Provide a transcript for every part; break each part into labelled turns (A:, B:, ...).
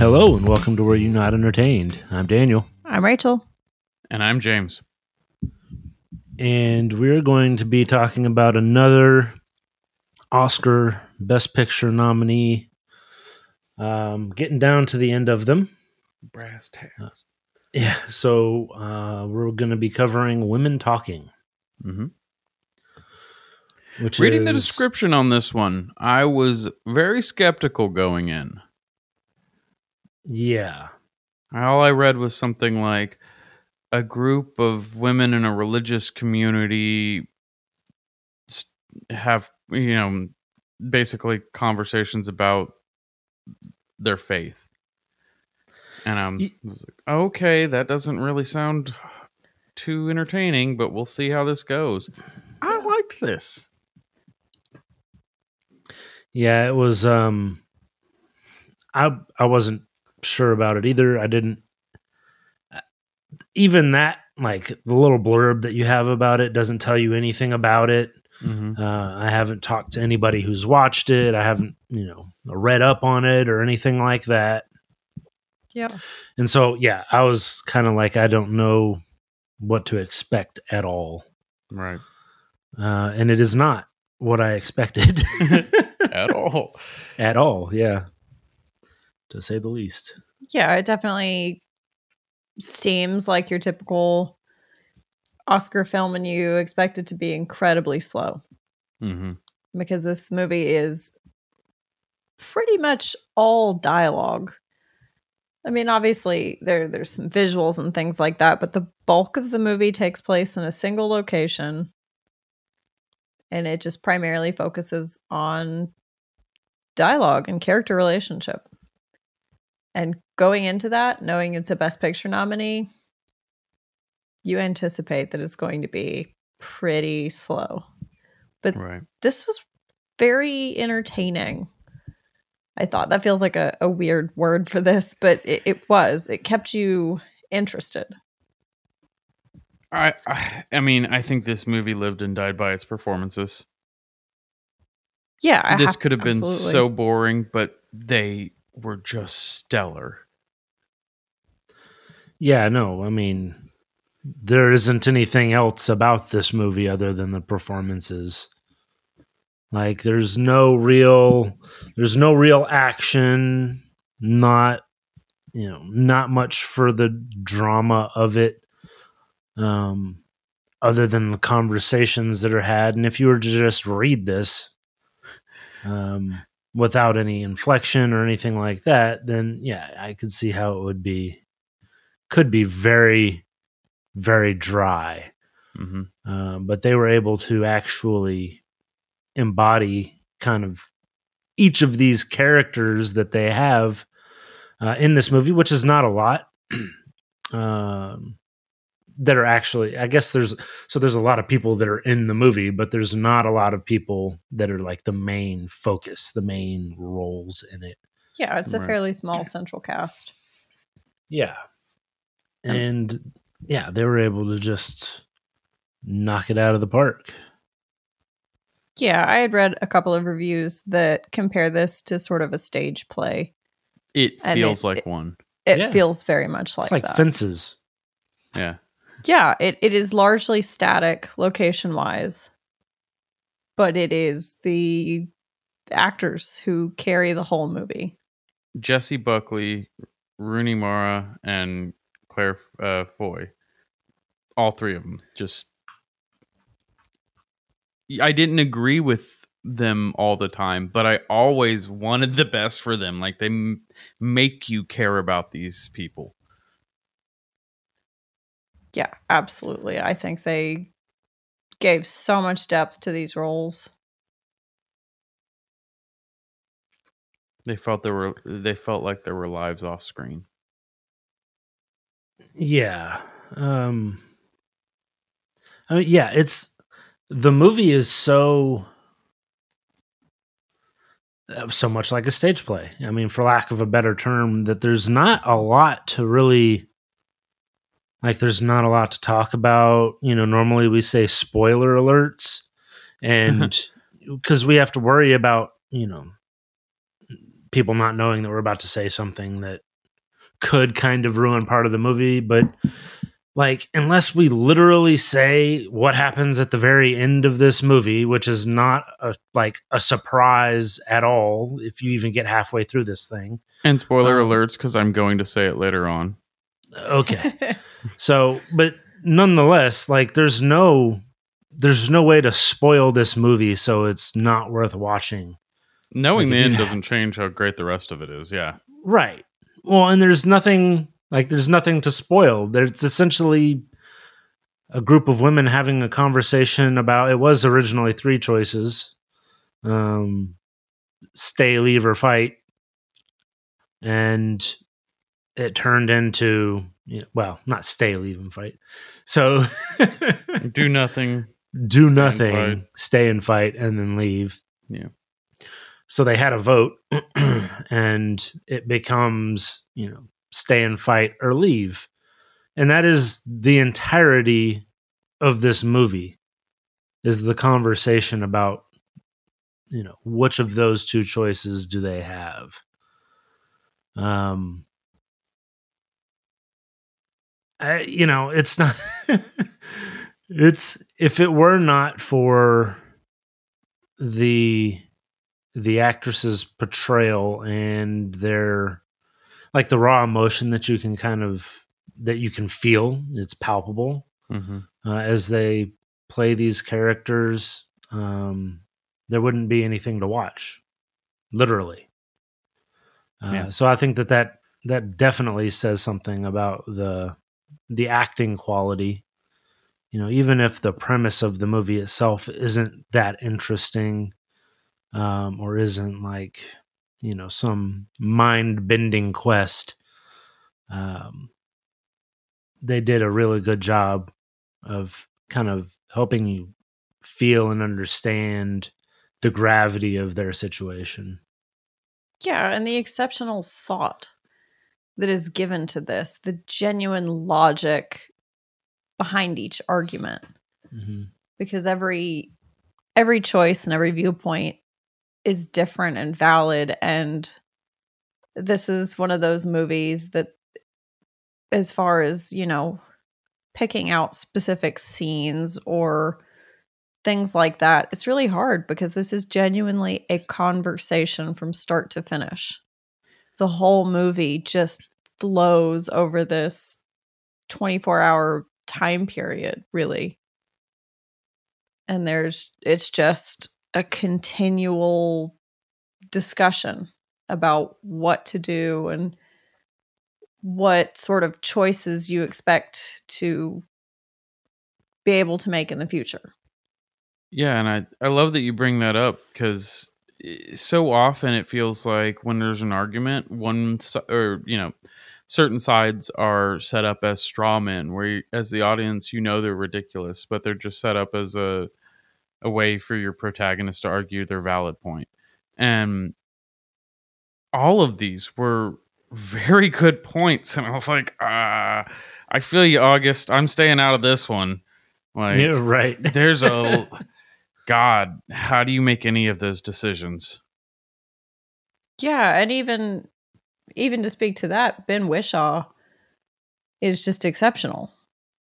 A: Hello and welcome to Were You Not Entertained? I'm Daniel,
B: I'm Rachel.
C: And I'm James.
A: and we're going to be talking about another Oscar Best Picture nominee. Um, getting down to the end of them.
C: Brass tacks.
A: Yeah, so uh, we're going to be covering Women Talking,
C: Mm-hmm.
A: which
C: Reading the description on this one, I was very skeptical going in.
A: Yeah,
C: All I read was something like a group of women in a religious community have, you know, basically conversations about their faith. And I'm
A: Ye-
C: like, okay, that doesn't really sound too entertaining, but we'll see how this goes. I liked this.
A: yeah, it was. Um, I I wasn't sure about it either. I didn't. Even that, like the little blurb that you have about it, doesn't tell you anything about it.
C: Mm-hmm.
A: Uh, I haven't talked to anybody who's watched it. I haven't, you know, read up on it or anything like that.
B: Yeah.
A: And so, yeah, I was kind of like, I don't know what to expect at all.
C: Right.
A: Uh, and it is not what I expected
C: At all.
A: at all. Yeah. To say the least.
B: Yeah, it definitely seems like your typical Oscar film and you expect it to be incredibly slow
C: Mm-hmm.
B: because this movie is pretty much all dialogue. I mean, obviously there there's some visuals and things like that, but the bulk of the movie takes place in a single location and it just primarily focuses on dialogue and character relationship. And going into that, knowing it's a best picture nominee, you anticipate that it's going to be pretty slow. But
C: Right.
B: this was very entertaining. I thought that feels like a, a weird word for this, but it, it was. It kept you interested.
C: I, I I mean, I think this movie lived and died by its performances.
B: Yeah, I
C: this
B: have-
C: could have been
B: absolutely.
C: so boring, but they were just stellar.
A: Yeah, no, I mean, there isn't anything else about this movie other than the performances. Like, there's no real, there's no real action. Not, you know, not much for the drama of it. Um, other than the conversations that are had, and if you were to just read this, um, without any inflection or anything like that, then yeah, I could see how it would be could be very, very dry.
C: hmm
A: Um, but they were able to actually embody kind of each of these characters that they have uh, in this movie, which is not a lot. um, that are actually, I guess there's so there's a lot of people that are in the movie, but there's not a lot of people that are like the main focus, the main roles in it.
B: Yeah, it's a fairly small central cast.
A: Yeah. And yeah, they were able to just knock it out of the park.
B: Yeah, I had read a couple of reviews that compare this to sort of a stage play.
C: It
B: And
C: feels
B: it-
C: like
B: it-
C: one.
B: It
A: Yeah.
B: feels very much like,
A: it's like
B: that.
A: fences.
C: Yeah.
B: Yeah, it, it is largely static location wise, but it is the actors who carry the whole movie.
C: Jessie Buckley, Rooney Mara, and Claire uh, Foy. All three of them. Just. I didn't agree with them all the time, but I always wanted the best for them. Like they m- make you care about these people.
B: Yeah, absolutely. I think they gave so much depth to these roles.
C: They felt there were. They felt like there were lives off screen.
A: Yeah. Um I mean, yeah, it's the movie is so uh, so much like a stage play. I mean, for lack of a better term, that there's not a lot to really like there's not a lot to talk about. You know, normally we say spoiler alerts and cuz we have to worry about, you know, people not knowing that we're about to say something that could kind of ruin part of the movie, but like unless we literally say what happens at the very end of this movie, which is not a like a surprise at all if you even get halfway through this thing.
C: And spoiler
A: Um,
C: alerts because I'm going to say it later on.
A: Okay. So, but nonetheless, like there's no there's no way to spoil this movie so it's not worth watching.
C: Knowing the end doesn't change how great the rest of it is. Yeah.
A: Right. Well, and there's nothing like there's nothing to spoil. There's essentially a group of women having a conversation about it was originally three choices. Um stay, leave or fight. And it turned into yeah, well, not stay, leave and fight. So
C: Do nothing.
A: do
C: and
A: nothing,
C: fight.
A: stay and fight, and then leave.
C: Yeah.
A: So they had a vote, and it becomes, you know, stay and fight or leave. And that is the entirety of this movie is the conversation about, you know, which of those two choices do they have? Um, I, you know, it's not. it's if it were not for the the actress's portrayal and their like the raw emotion that you can kind of that you can feel it's palpable
C: hmm
A: uh, as they play these characters um there wouldn't be anything to watch literally uh,
C: Yeah.
A: so i think that that that definitely says something about the the acting quality. You know even if the premise of the movie itself isn't that interesting um or isn't like you know some mind bending quest um they did a really good job of kind of helping you feel and understand the gravity of their situation.
B: Yeah, and the exceptional thought that is given to this, the genuine logic behind each argument
A: mm-hmm.
B: because every every choice and every viewpoint is different and valid and this is one of those movies that as far as, you know, picking out specific scenes or things like that, it's really hard because this is genuinely a conversation from start to finish. The whole movie just flows over this 24 hour time period, really. And there's, it's just a continual discussion about what to do and what sort of choices you expect to be able to make in the future.
C: Yeah, and I I love that you bring that up because so often it feels like when there's an argument, one or you know, certain sides are set up as straw men, where you, as the audience you know they're ridiculous, but they're just set up as a a way for your protagonist to argue their valid point. point, and all of these were very good points, and I was like, ah, I feel you, August. I'm staying out of this one. Like,
A: yeah right
C: there's a god how do you make any of those decisions
B: Yeah, and even even to speak to that, Ben Whishaw is just exceptional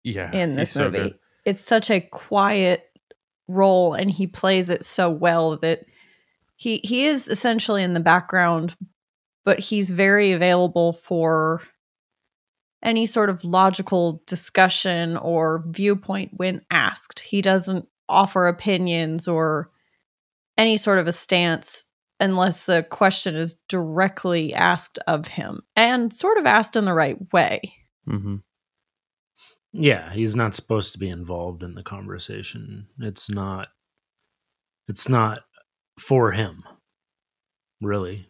C: yeah
B: in this
C: so
B: movie.
C: good.
B: It's such a quiet role and he plays it so well that he he is essentially in the background, but he's very available for any sort of logical discussion or viewpoint when asked. He doesn't offer opinions or any sort of a stance unless a question is directly asked of him and sort of asked in the right way.
C: Mhm.
A: yeah he's not supposed to be involved in the conversation it's not it's not for him really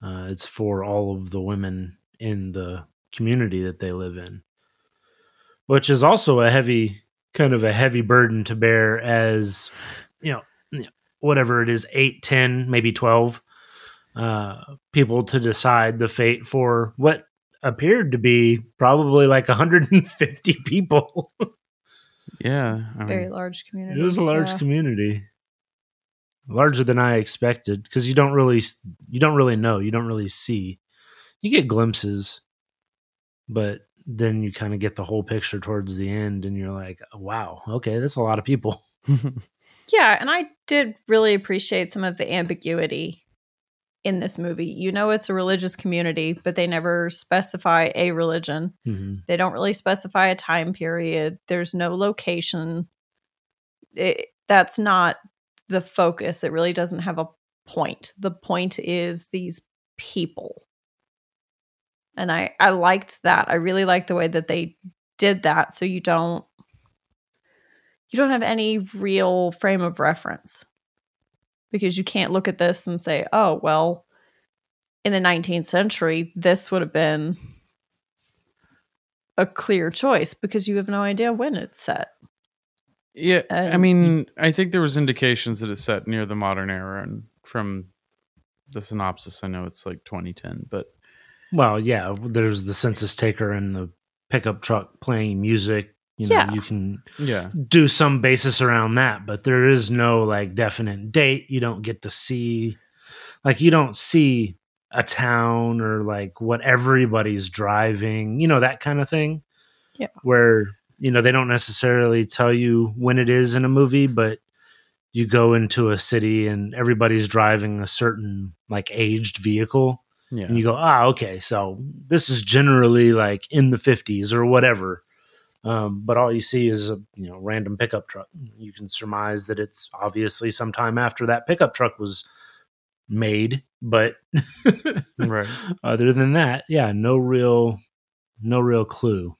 A: uh, it's for all of the women in the community that they live in which is also a heavy kind of a heavy burden to bear as you know whatever it is 8 10 maybe 12 uh, people to decide the fate for what appeared to be probably like 150 people.
C: yeah I
B: Very
C: mean,
B: large community.
A: it was a large
B: yeah.
A: community, larger than I expected because you don't really you don't really know, you don't really see. You get glimpses but then you kind of get the whole picture towards the end and you're like, wow, okay, that's a lot of people.
B: Yeah, and I did really appreciate some of the ambiguity in this movie. You know, it's a religious community, but they never specify a religion.
A: Mhm.
B: They don't really specify a time period. There's no location. It, that's not the focus. It really doesn't have a point. The point is these people. And I I liked that. I really liked the way that they did that so you don't you don't have any real frame of reference because you can't look at this and say, "Oh, well, in the 19th century, this would have been a clear choice because you have no idea when it's set."
C: Yeah, I mean, I think there was indications that it's set near the modern era, and from the synopsis, I know it's like 2010. But
A: Well, yeah, there's the census taker and the pickup truck playing music. You know,
B: Yeah.
A: you can
C: yeah,
A: do some basis around that, but there is no like definite date. You don't get to see, like, you don't see a town or like what everybody's driving, you know, that kind of thing.
B: Yeah.
A: Where, you know, they don't necessarily tell you when it is in a movie, but you go into a city and everybody's driving a certain like aged vehicle
C: yeah,
A: and you go, ah, okay, so this is generally like in the 50s or whatever. Um, but all you see is a you know random pickup truck. You can surmise that it's obviously sometime after that pickup truck was made, but
C: right.
A: other than that, yeah, no real, no real clue.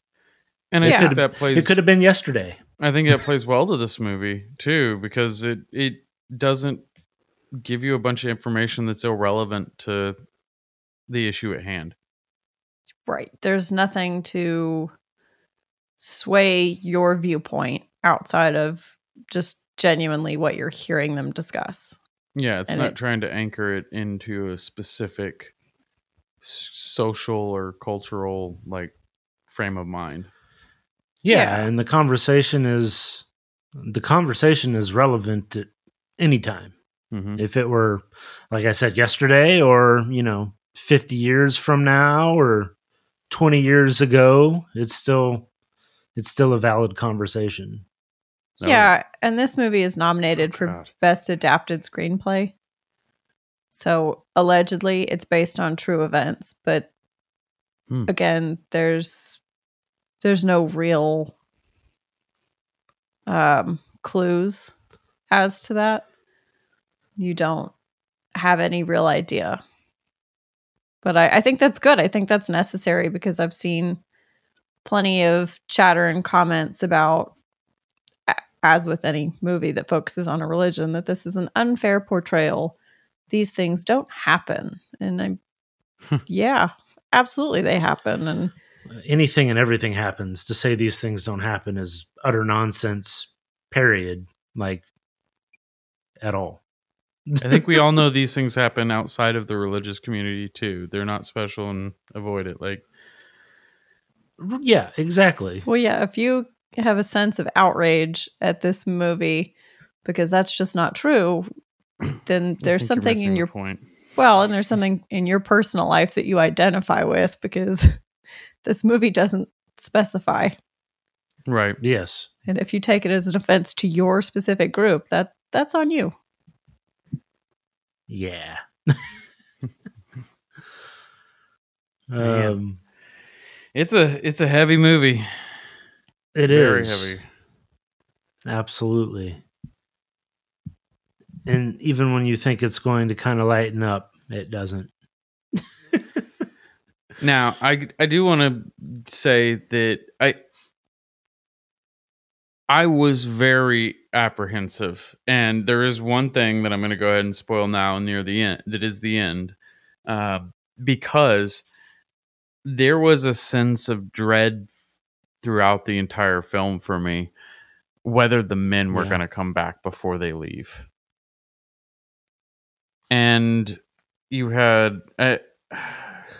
C: And I
B: Yeah.
C: think that plays.
A: It could have been yesterday.
C: I think that plays well to this movie too, because it it doesn't give you a bunch of information that's irrelevant to the issue at hand.
B: Right. There's nothing to sway your viewpoint outside of just genuinely what you're hearing them discuss.
C: Yeah, it's
B: And
C: not
B: it-
C: trying to anchor it into a specific social or cultural like frame of mind.
A: Yeah,
B: Yeah.
A: and the conversation is the conversation is relevant at any time.
C: hmm
A: if it were like i said yesterday or you know 50 years from now or 20 years ago it's still it's still a valid conversation
B: yeah, and this movie is nominated
C: Oh,
B: for
C: God.
B: best adapted screenplay. So allegedly it's based on true events, but
C: Hmm.
B: again, there's there's no real um clues as to that. You don't have any real idea. But I, I think that's good. I think that's necessary because I've seen plenty of chatter and comments about as with any movie that focuses on a religion, that this is an unfair portrayal. These things don't happen. And I'm, hmm. yeah, absolutely they happen. And
A: anything and everything happens to say these things don't happen is utter nonsense period like at all
C: I think we all know these things happen outside of the religious community too. They're not special and avoid it. Like
A: yeah exactly
B: well, yeah, if you have a sense of outrage at this movie because that's just not true, then there's something in your
C: point.
B: well, and there's something in your personal life that you identify with because this movie doesn't specify.
C: Right.
A: yes
B: And if you take it as an offense to your specific group, that that's on you.
A: Yeah um
C: It's a it's a heavy movie.
A: it
C: Very
A: is
C: heavy.
A: Absolutely. And even when you think it's going to kind of lighten up, it doesn't.
C: Now, I I do want to say that I I was very apprehensive, and there is one thing that I'm going to go ahead and spoil now near the end. That is the end, uh, because there was a sense of dread throughout the entire film for me, whether the men were
A: Yeah.
C: going to come back before they leave, and you had. Uh,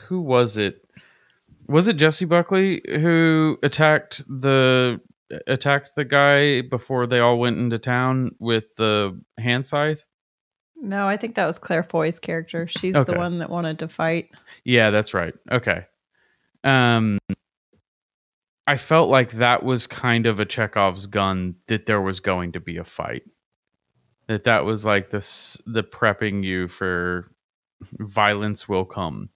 C: who was it? Was it Jessie Buckley who attacked the attacked the guy before they all went into town with the hand scythe?
B: No, I think that was Claire Foy's character. She's
C: Okay.
B: the one that wanted to fight.
C: Yeah, that's right. Okay. Um I felt like that was kind of a Chekhov's gun that there was going to be a fight. That that was like this the prepping you for violence will come.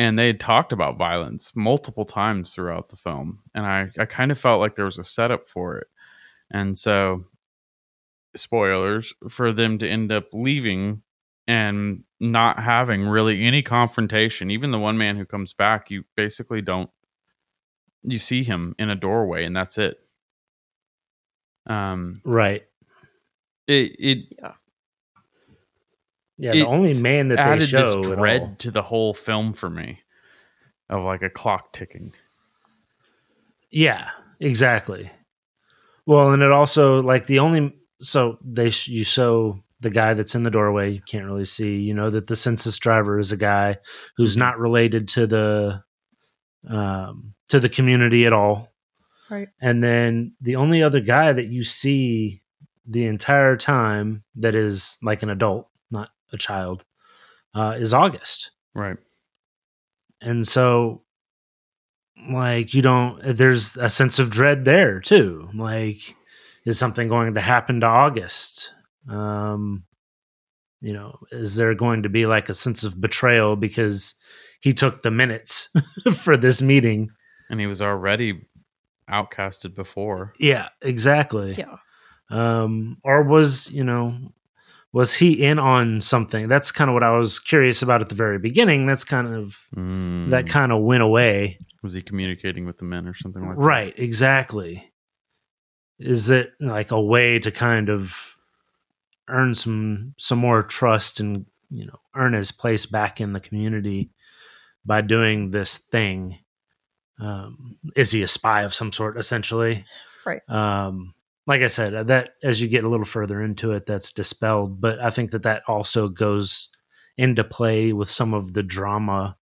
C: And they had talked about violence multiple times throughout the film. And I, I kind of felt like there was a setup for it. And so spoilers for them to end up leaving and not having really any confrontation. Even the one man who comes back, you basically don't you see him in a doorway and that's it. Um
A: Right.
C: it it
A: Yeah, the only man that they
C: added
A: show
C: this dread to the whole film for me of like a clock ticking.
A: Yeah, exactly. Well, and it also like the only so they sh- you show the guy that's in the doorway. You can't really see. You know that the census driver is a guy who's not related to the um to the community at all.
B: Right.
A: And then the only other guy that you see the entire time that is like an adult, not a child, uh, is August
C: Right.
A: and so like you don't there's a sense of dread there too like is something going to happen to august um you know is there going to be like a sense of betrayal because he took the minutes for this meeting
C: And he was already outcasted before.
A: yeah exactly
B: Yeah.
A: um or was you know was he in on something that's kind of what i was curious about at the very beginning that's kind of that
C: Mm.
A: kind of went away
C: was he communicating with the men or something like that?
A: right exactly is it like a way to kind of earn some some more trust and you know earn his place back in the community by doing this thing um is he a spy of some sort essentially
B: Right.
A: um like i said that as you get a little further into it that's dispelled but i think that that also goes into play with some of the drama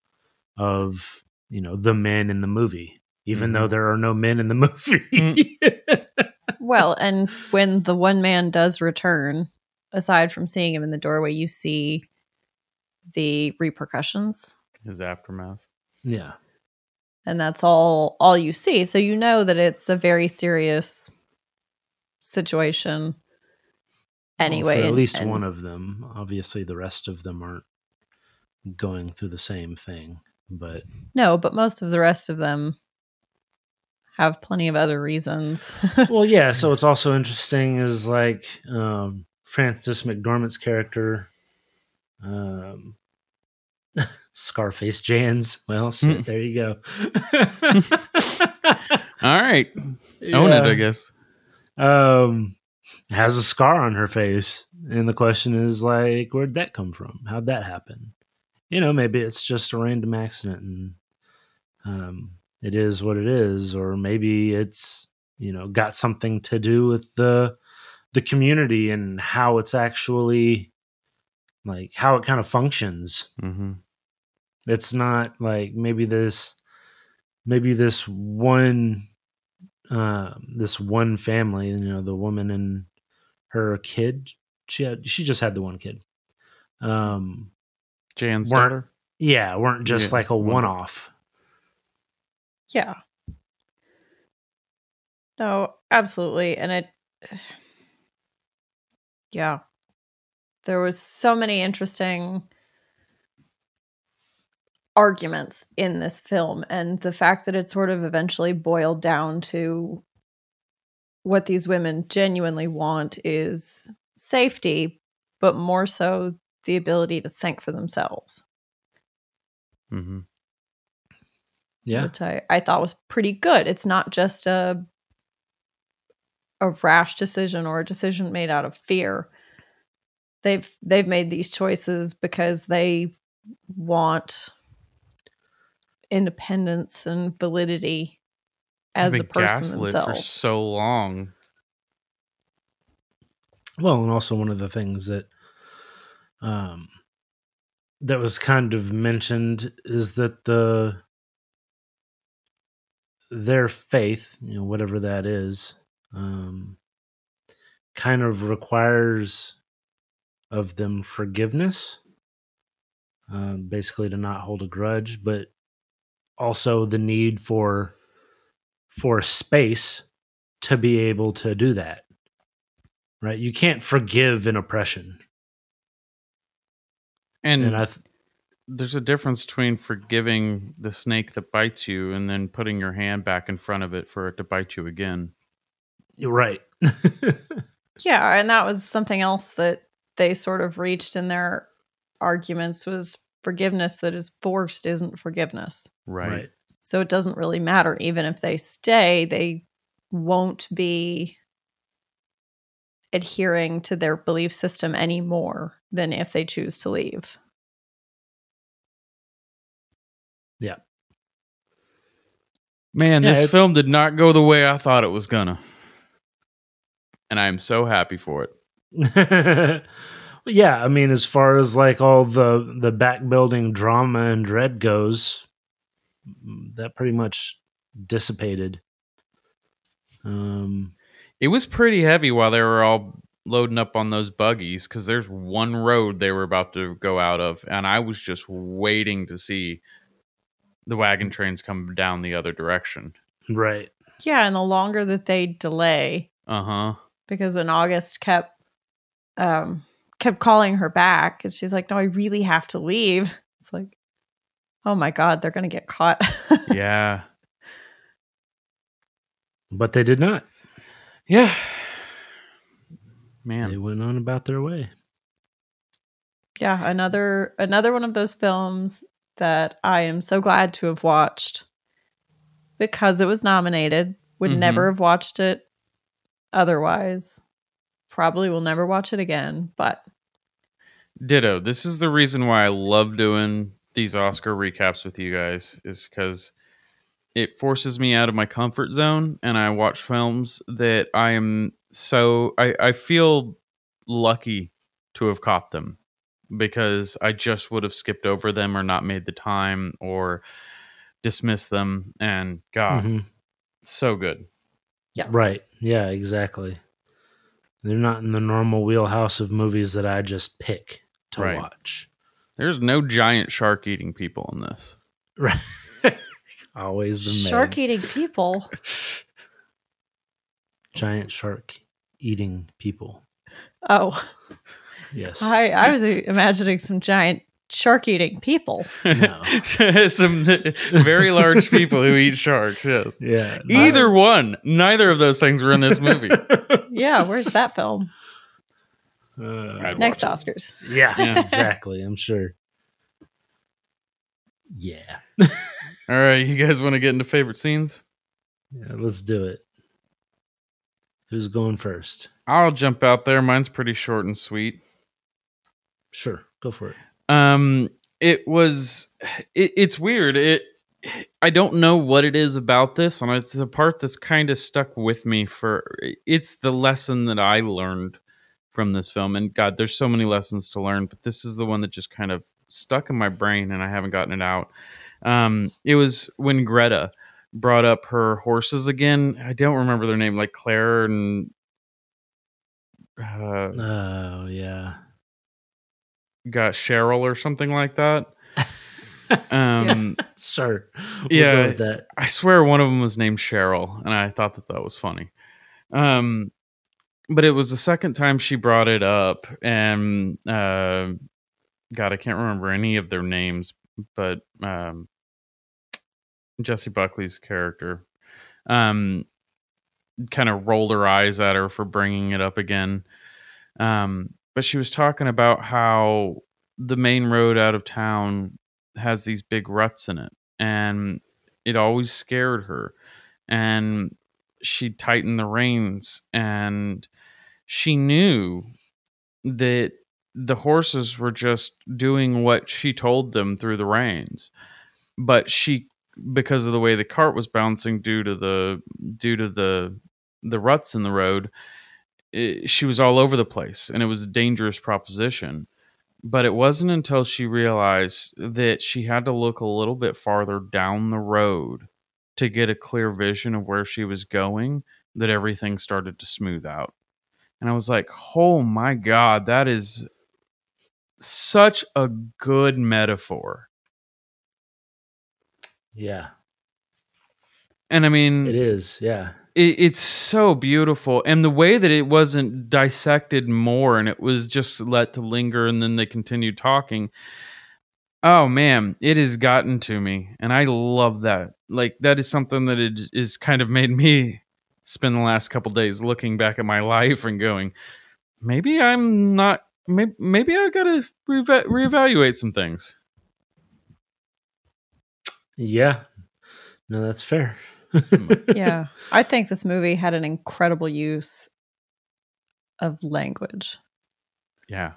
A: of you know the men in the movie even
C: Mhm.
A: though there are no men in the movie
B: Well, and when the one man does return, aside from seeing him in the doorway, you see the repercussions.
C: His aftermath.
A: yeah
B: And that's all all you see. So you know that it's a very serious situation anyway.
A: Well, for at least
B: and-
A: one of them obviously the rest of them aren't going through the same thing but
B: No, but most of the rest of them have plenty of other reasons.
A: well yeah so it's also interesting is like um Frances McDormand's character um scarface Janz well shit there you go
C: All right. Own it, I guess.
A: Um has a scar on her face. And the question is like where'd that come from? How'd that happen? You know maybe it's just a random accident and um it is what it is. Or maybe it's you know got something to do with the the community and how it's actually like how it kind of functions.
C: Mm-hmm.
A: it's not like maybe this maybe this one uh this one family you know the woman and her kid she had she just had the one kid um
C: Jan's
A: Weren't-
C: daughter.
A: yeah weren't just
C: Yeah,
A: like a one-off
B: Yeah. No, absolutely. And it, yeah. There was so many interesting arguments in this film. And the fact that it sort of eventually boiled down to what these women genuinely want is safety, but more so the ability to think for themselves.
C: Mm-hmm.
A: yeah
B: which I, I thought was pretty good. It's not just a a rash decision or a decision made out of fear. They've they've made these choices because they want independence and validity as a person
C: for
B: themselves.
C: so long.
A: well and also one of the things that um that was kind of mentioned is that the their faith you know whatever that is um kind of requires of them forgiveness um, basically to not hold a grudge but also the need for for space to be able to do that. Right? You can't forgive an oppression.
C: And,
A: And I th-
C: there's a difference between forgiving the snake that bites you and then putting your hand back in front of it for it to bite you again.
A: you're right.
B: Yeah, and that was something else that they sort of reached in their arguments was forgiveness that is forced isn't forgiveness.
C: Right.
B: So it doesn't really matter. Even if they stay, they won't be adhering to their belief system any more than if they choose to leave. Yeah.
C: Man,
A: Yeah,
C: this
A: it-
C: film did not go the way I thought it was gonna. And I am so happy for it.
A: yeah, I mean, as far as like all the the back building drama and dread goes, that pretty much dissipated. Um,
C: It was pretty heavy while they were all loading up on those buggies because there's one road they were about to go out of, and I was just waiting to see the wagon trains come down the other direction.
A: right.
B: Yeah, and the longer that they delay,
C: Uh huh.
B: because when August kept um kept calling her back and she's like, No, I really have to leave. It's like, oh my God, they're gonna get caught.
C: Yeah.
A: But they did not.
C: Yeah. Man.
A: They went on about their way.
B: yeah, another another one of those films that I am so glad to have watched because it was nominated. Would
C: Mhm.
B: never have watched it otherwise. Probably will never watch it again, but
C: Ditto. This is the reason why I love doing these Oscar recaps with you guys, is because it forces me out of my comfort zone and I watch films that I am so I, I feel lucky to have caught them because I just would have skipped over them or not made the time or dismissed them and God,
A: Mhm.
C: so good.
B: Yeah.
A: Right. Yeah, exactly. They're not in the normal wheelhouse of movies that I just pick to
C: Right.
A: watch.
C: There's no giant shark eating people in this.
A: Right. Always the
B: shark
A: Meg.
B: eating people.
A: giant shark eating people.
B: Oh,
A: Yes.
B: I, I was imagining some giant shark eating people.
A: No.
C: Some very large people who eat sharks, yes.
A: Yeah.
C: Either
B: was-
C: one. Neither of those things were in this movie.
B: Yeah, where's that film?
A: Uh,
B: Next Oscars.
A: yeah,
C: Yeah.
A: exactly. I'm sure. Yeah.
C: All right, you guys want to get into favorite scenes?
A: yeah. Let's do it. Who's going first?
C: I'll jump out there. Mine's pretty short and sweet.
A: Sure. Go for it.
C: Um, it was. It, it's weird. It. I don't know what it is about this, and it's a part that's kind of stuck with me for. It's the lesson that I learned from this film, and God, there's so many lessons to learn, but this is the one that just kind of stuck in my brain, and I haven't gotten it out. Um, it was when Greta brought up her horses again. I don't remember their name, like Claire and. Uh,
A: Oh, yeah.
C: got Cheryl or something like that. Um,
A: Sure. We'll
C: Yeah. I swear one of them was named Cheryl, and I thought that that was funny. Um, but it was the second time she brought it up, and uh, God, I can't remember any of their names, but um, Jessie Buckley's character um, kind of rolled her eyes at her for bringing it up again. Um, but she was talking about how the main road out of town has these big ruts in it, and it always scared her. And she tightened the reins, and she knew that the horses were just doing what she told them through the reins. But she, because of the way the cart was bouncing due to the due to the the ruts in the road, it, she was all over the place, and it was a dangerous proposition. But it wasn't until she realized that she had to look a little bit farther down the road to get a clear vision of where she was going that everything started to smooth out. And I was like, oh my God, that is such a good metaphor.
A: Yeah.
C: And I mean,
A: It is, yeah.
C: It, it's so beautiful and the way that it wasn't dissected more and it was just let to linger and then they continued talking oh man it has gotten to me and i love that like that is something that it is kind of made me spend the last couple days looking back at my life and going maybe i'm not maybe, maybe i gotta reva- reevaluate some things
A: Yeah. No, that's fair.
B: yeah. I think this movie had an incredible use of language.
C: yeah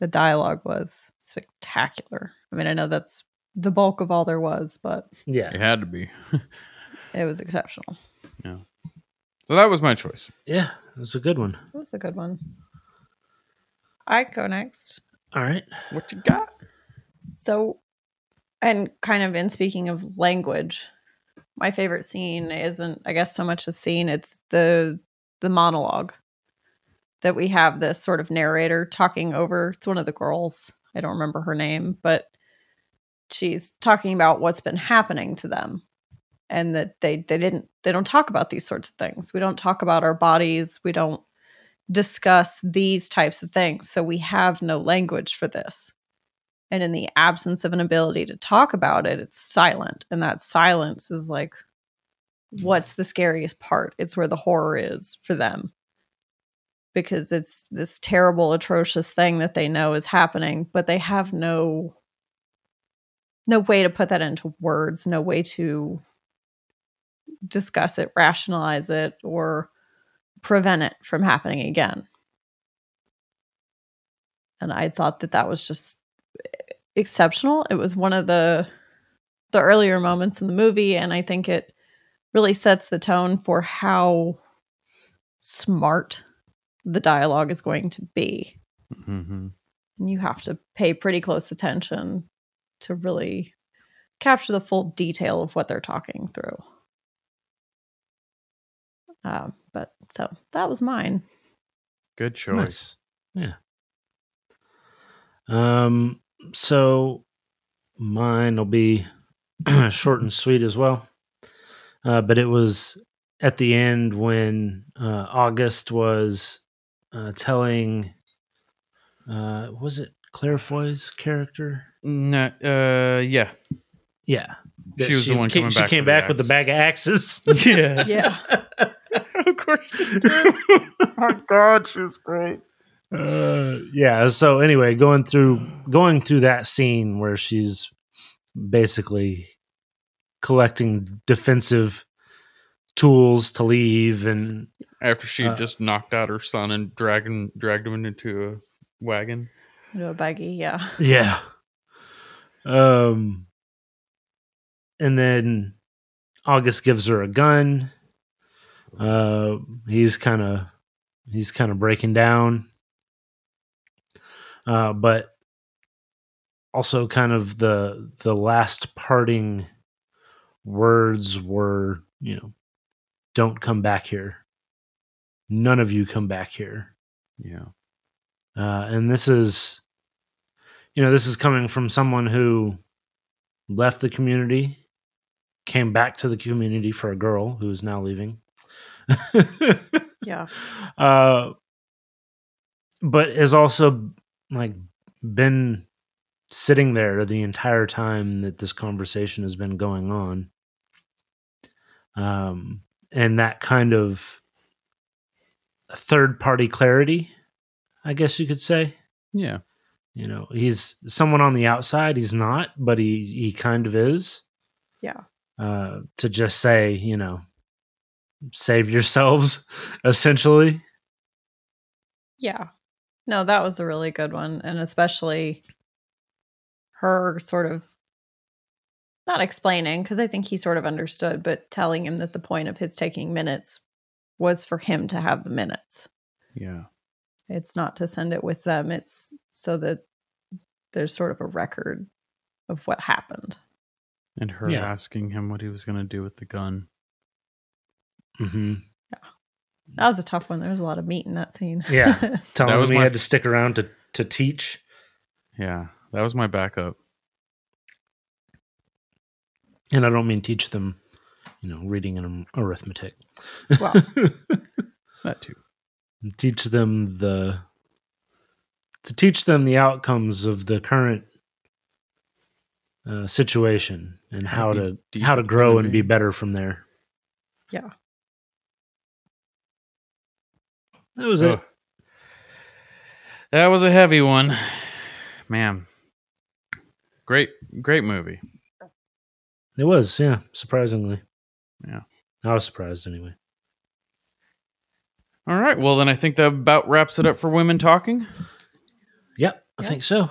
B: The dialogue was spectacular. I mean, I know that's the bulk of all there was, but
A: Yeah.
C: it had to be
B: it was exceptional. Yeah.
C: So that was my choice
A: Yeah. it was a good one.
B: It was a good one. I go next.
A: All right.
C: what you got
B: So, and kind of in speaking of language, my favorite scene isn't, I guess, so much a scene. It's the the monologue that we have. This sort of narrator talking over. It's one of the girls. I don't remember her name, but she's talking about what's been happening to them, and that they they didn't they don't talk about these sorts of things. We don't talk about our bodies. We don't discuss these types of things. So we have no language for this. And in the absence of an ability to talk about it, it's silent. And that silence is like, mm. what's the scariest part? It's where the horror is for them. Because it's this terrible, atrocious thing that they know is happening, but they have no no way to put that into words, no way to discuss it, rationalize it, or prevent it from happening again. And I thought that that was just exceptional. It was one of the the earlier moments in the movie and I think it really sets the tone for how smart the dialogue is going to be.
C: mm-hmm.
B: And you have to pay pretty close attention to really capture the full detail of what they're talking through. Um, but so that was mine.
C: good choice
A: Nice. Yeah. Um. So mine will be short and sweet as well. Uh, but it was at the end when uh, August was uh, telling. Uh, was it Claire Foy's character?
C: No, uh, yeah.
A: Yeah,
C: She was the one
A: came,
C: coming
A: she
C: back
A: came
C: with the
A: back with the bag of axes.
C: Yeah.
B: Yeah.
C: of course she did. oh God, she was great.
A: Uh, yeah so anyway going through going through that scene where she's basically collecting defensive tools to leave and
C: After she
A: Uh,
C: just knocked out her son and dragged dragged him into a wagon.
B: No baggy, yeah.
A: yeah um and then august gives her a gun uh he's kind of he's kind of breaking down uh but also kind of the the last parting words were you know don't come back here none of you come back here
C: Yeah.
A: uh, and this is you know this is coming from someone who left the community came back to the community for a girl who is now leaving
B: Yeah.
A: uh but has also like been sitting there the entire time that this conversation has been going on um and that kind of third party clarity i guess you could say
C: Yeah.
A: you know he's someone on the outside he's not but he he kind of is
B: Yeah.
A: uh to just say you know save yourselves essentially
B: Yeah. No, that was a really good one. And especially her sort of not explaining, because I think he sort of understood, but telling him that the point of his taking minutes was for him to have the minutes.
C: Yeah.
B: It's not to send it with them, it's so that there's sort of a record of what happened.
C: And her
A: Yeah.
C: asking him what he was going to do with the gun.
A: hmm
B: That was a tough one. There was a lot of meat in that scene.
A: Yeah. telling
C: was
A: him he
C: my
A: had
C: f-
A: to stick around to to teach
C: Yeah. That was my backup.
A: and i don't mean teach them you know, reading and arithmetic.
B: Well,
C: That too.
A: teach them the to teach them the outcomes of the current uh, situation and
C: How
A: how
C: to
A: to how to grow and be better from there.
B: yeah.
A: That was it.
C: That was a heavy one. Man. Great great movie.
A: It was, yeah, surprisingly.
C: Yeah.
A: I was surprised anyway.
C: All right. Well, then I think that about wraps it up for women talking.
A: Yep, I
B: Yeah.
A: think so.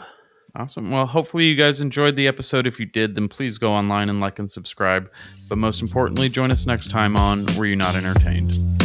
C: Awesome. Well, hopefully you guys enjoyed the episode. If you did, then please go online and like and subscribe. But most importantly, join us next time on Were You Not Entertained?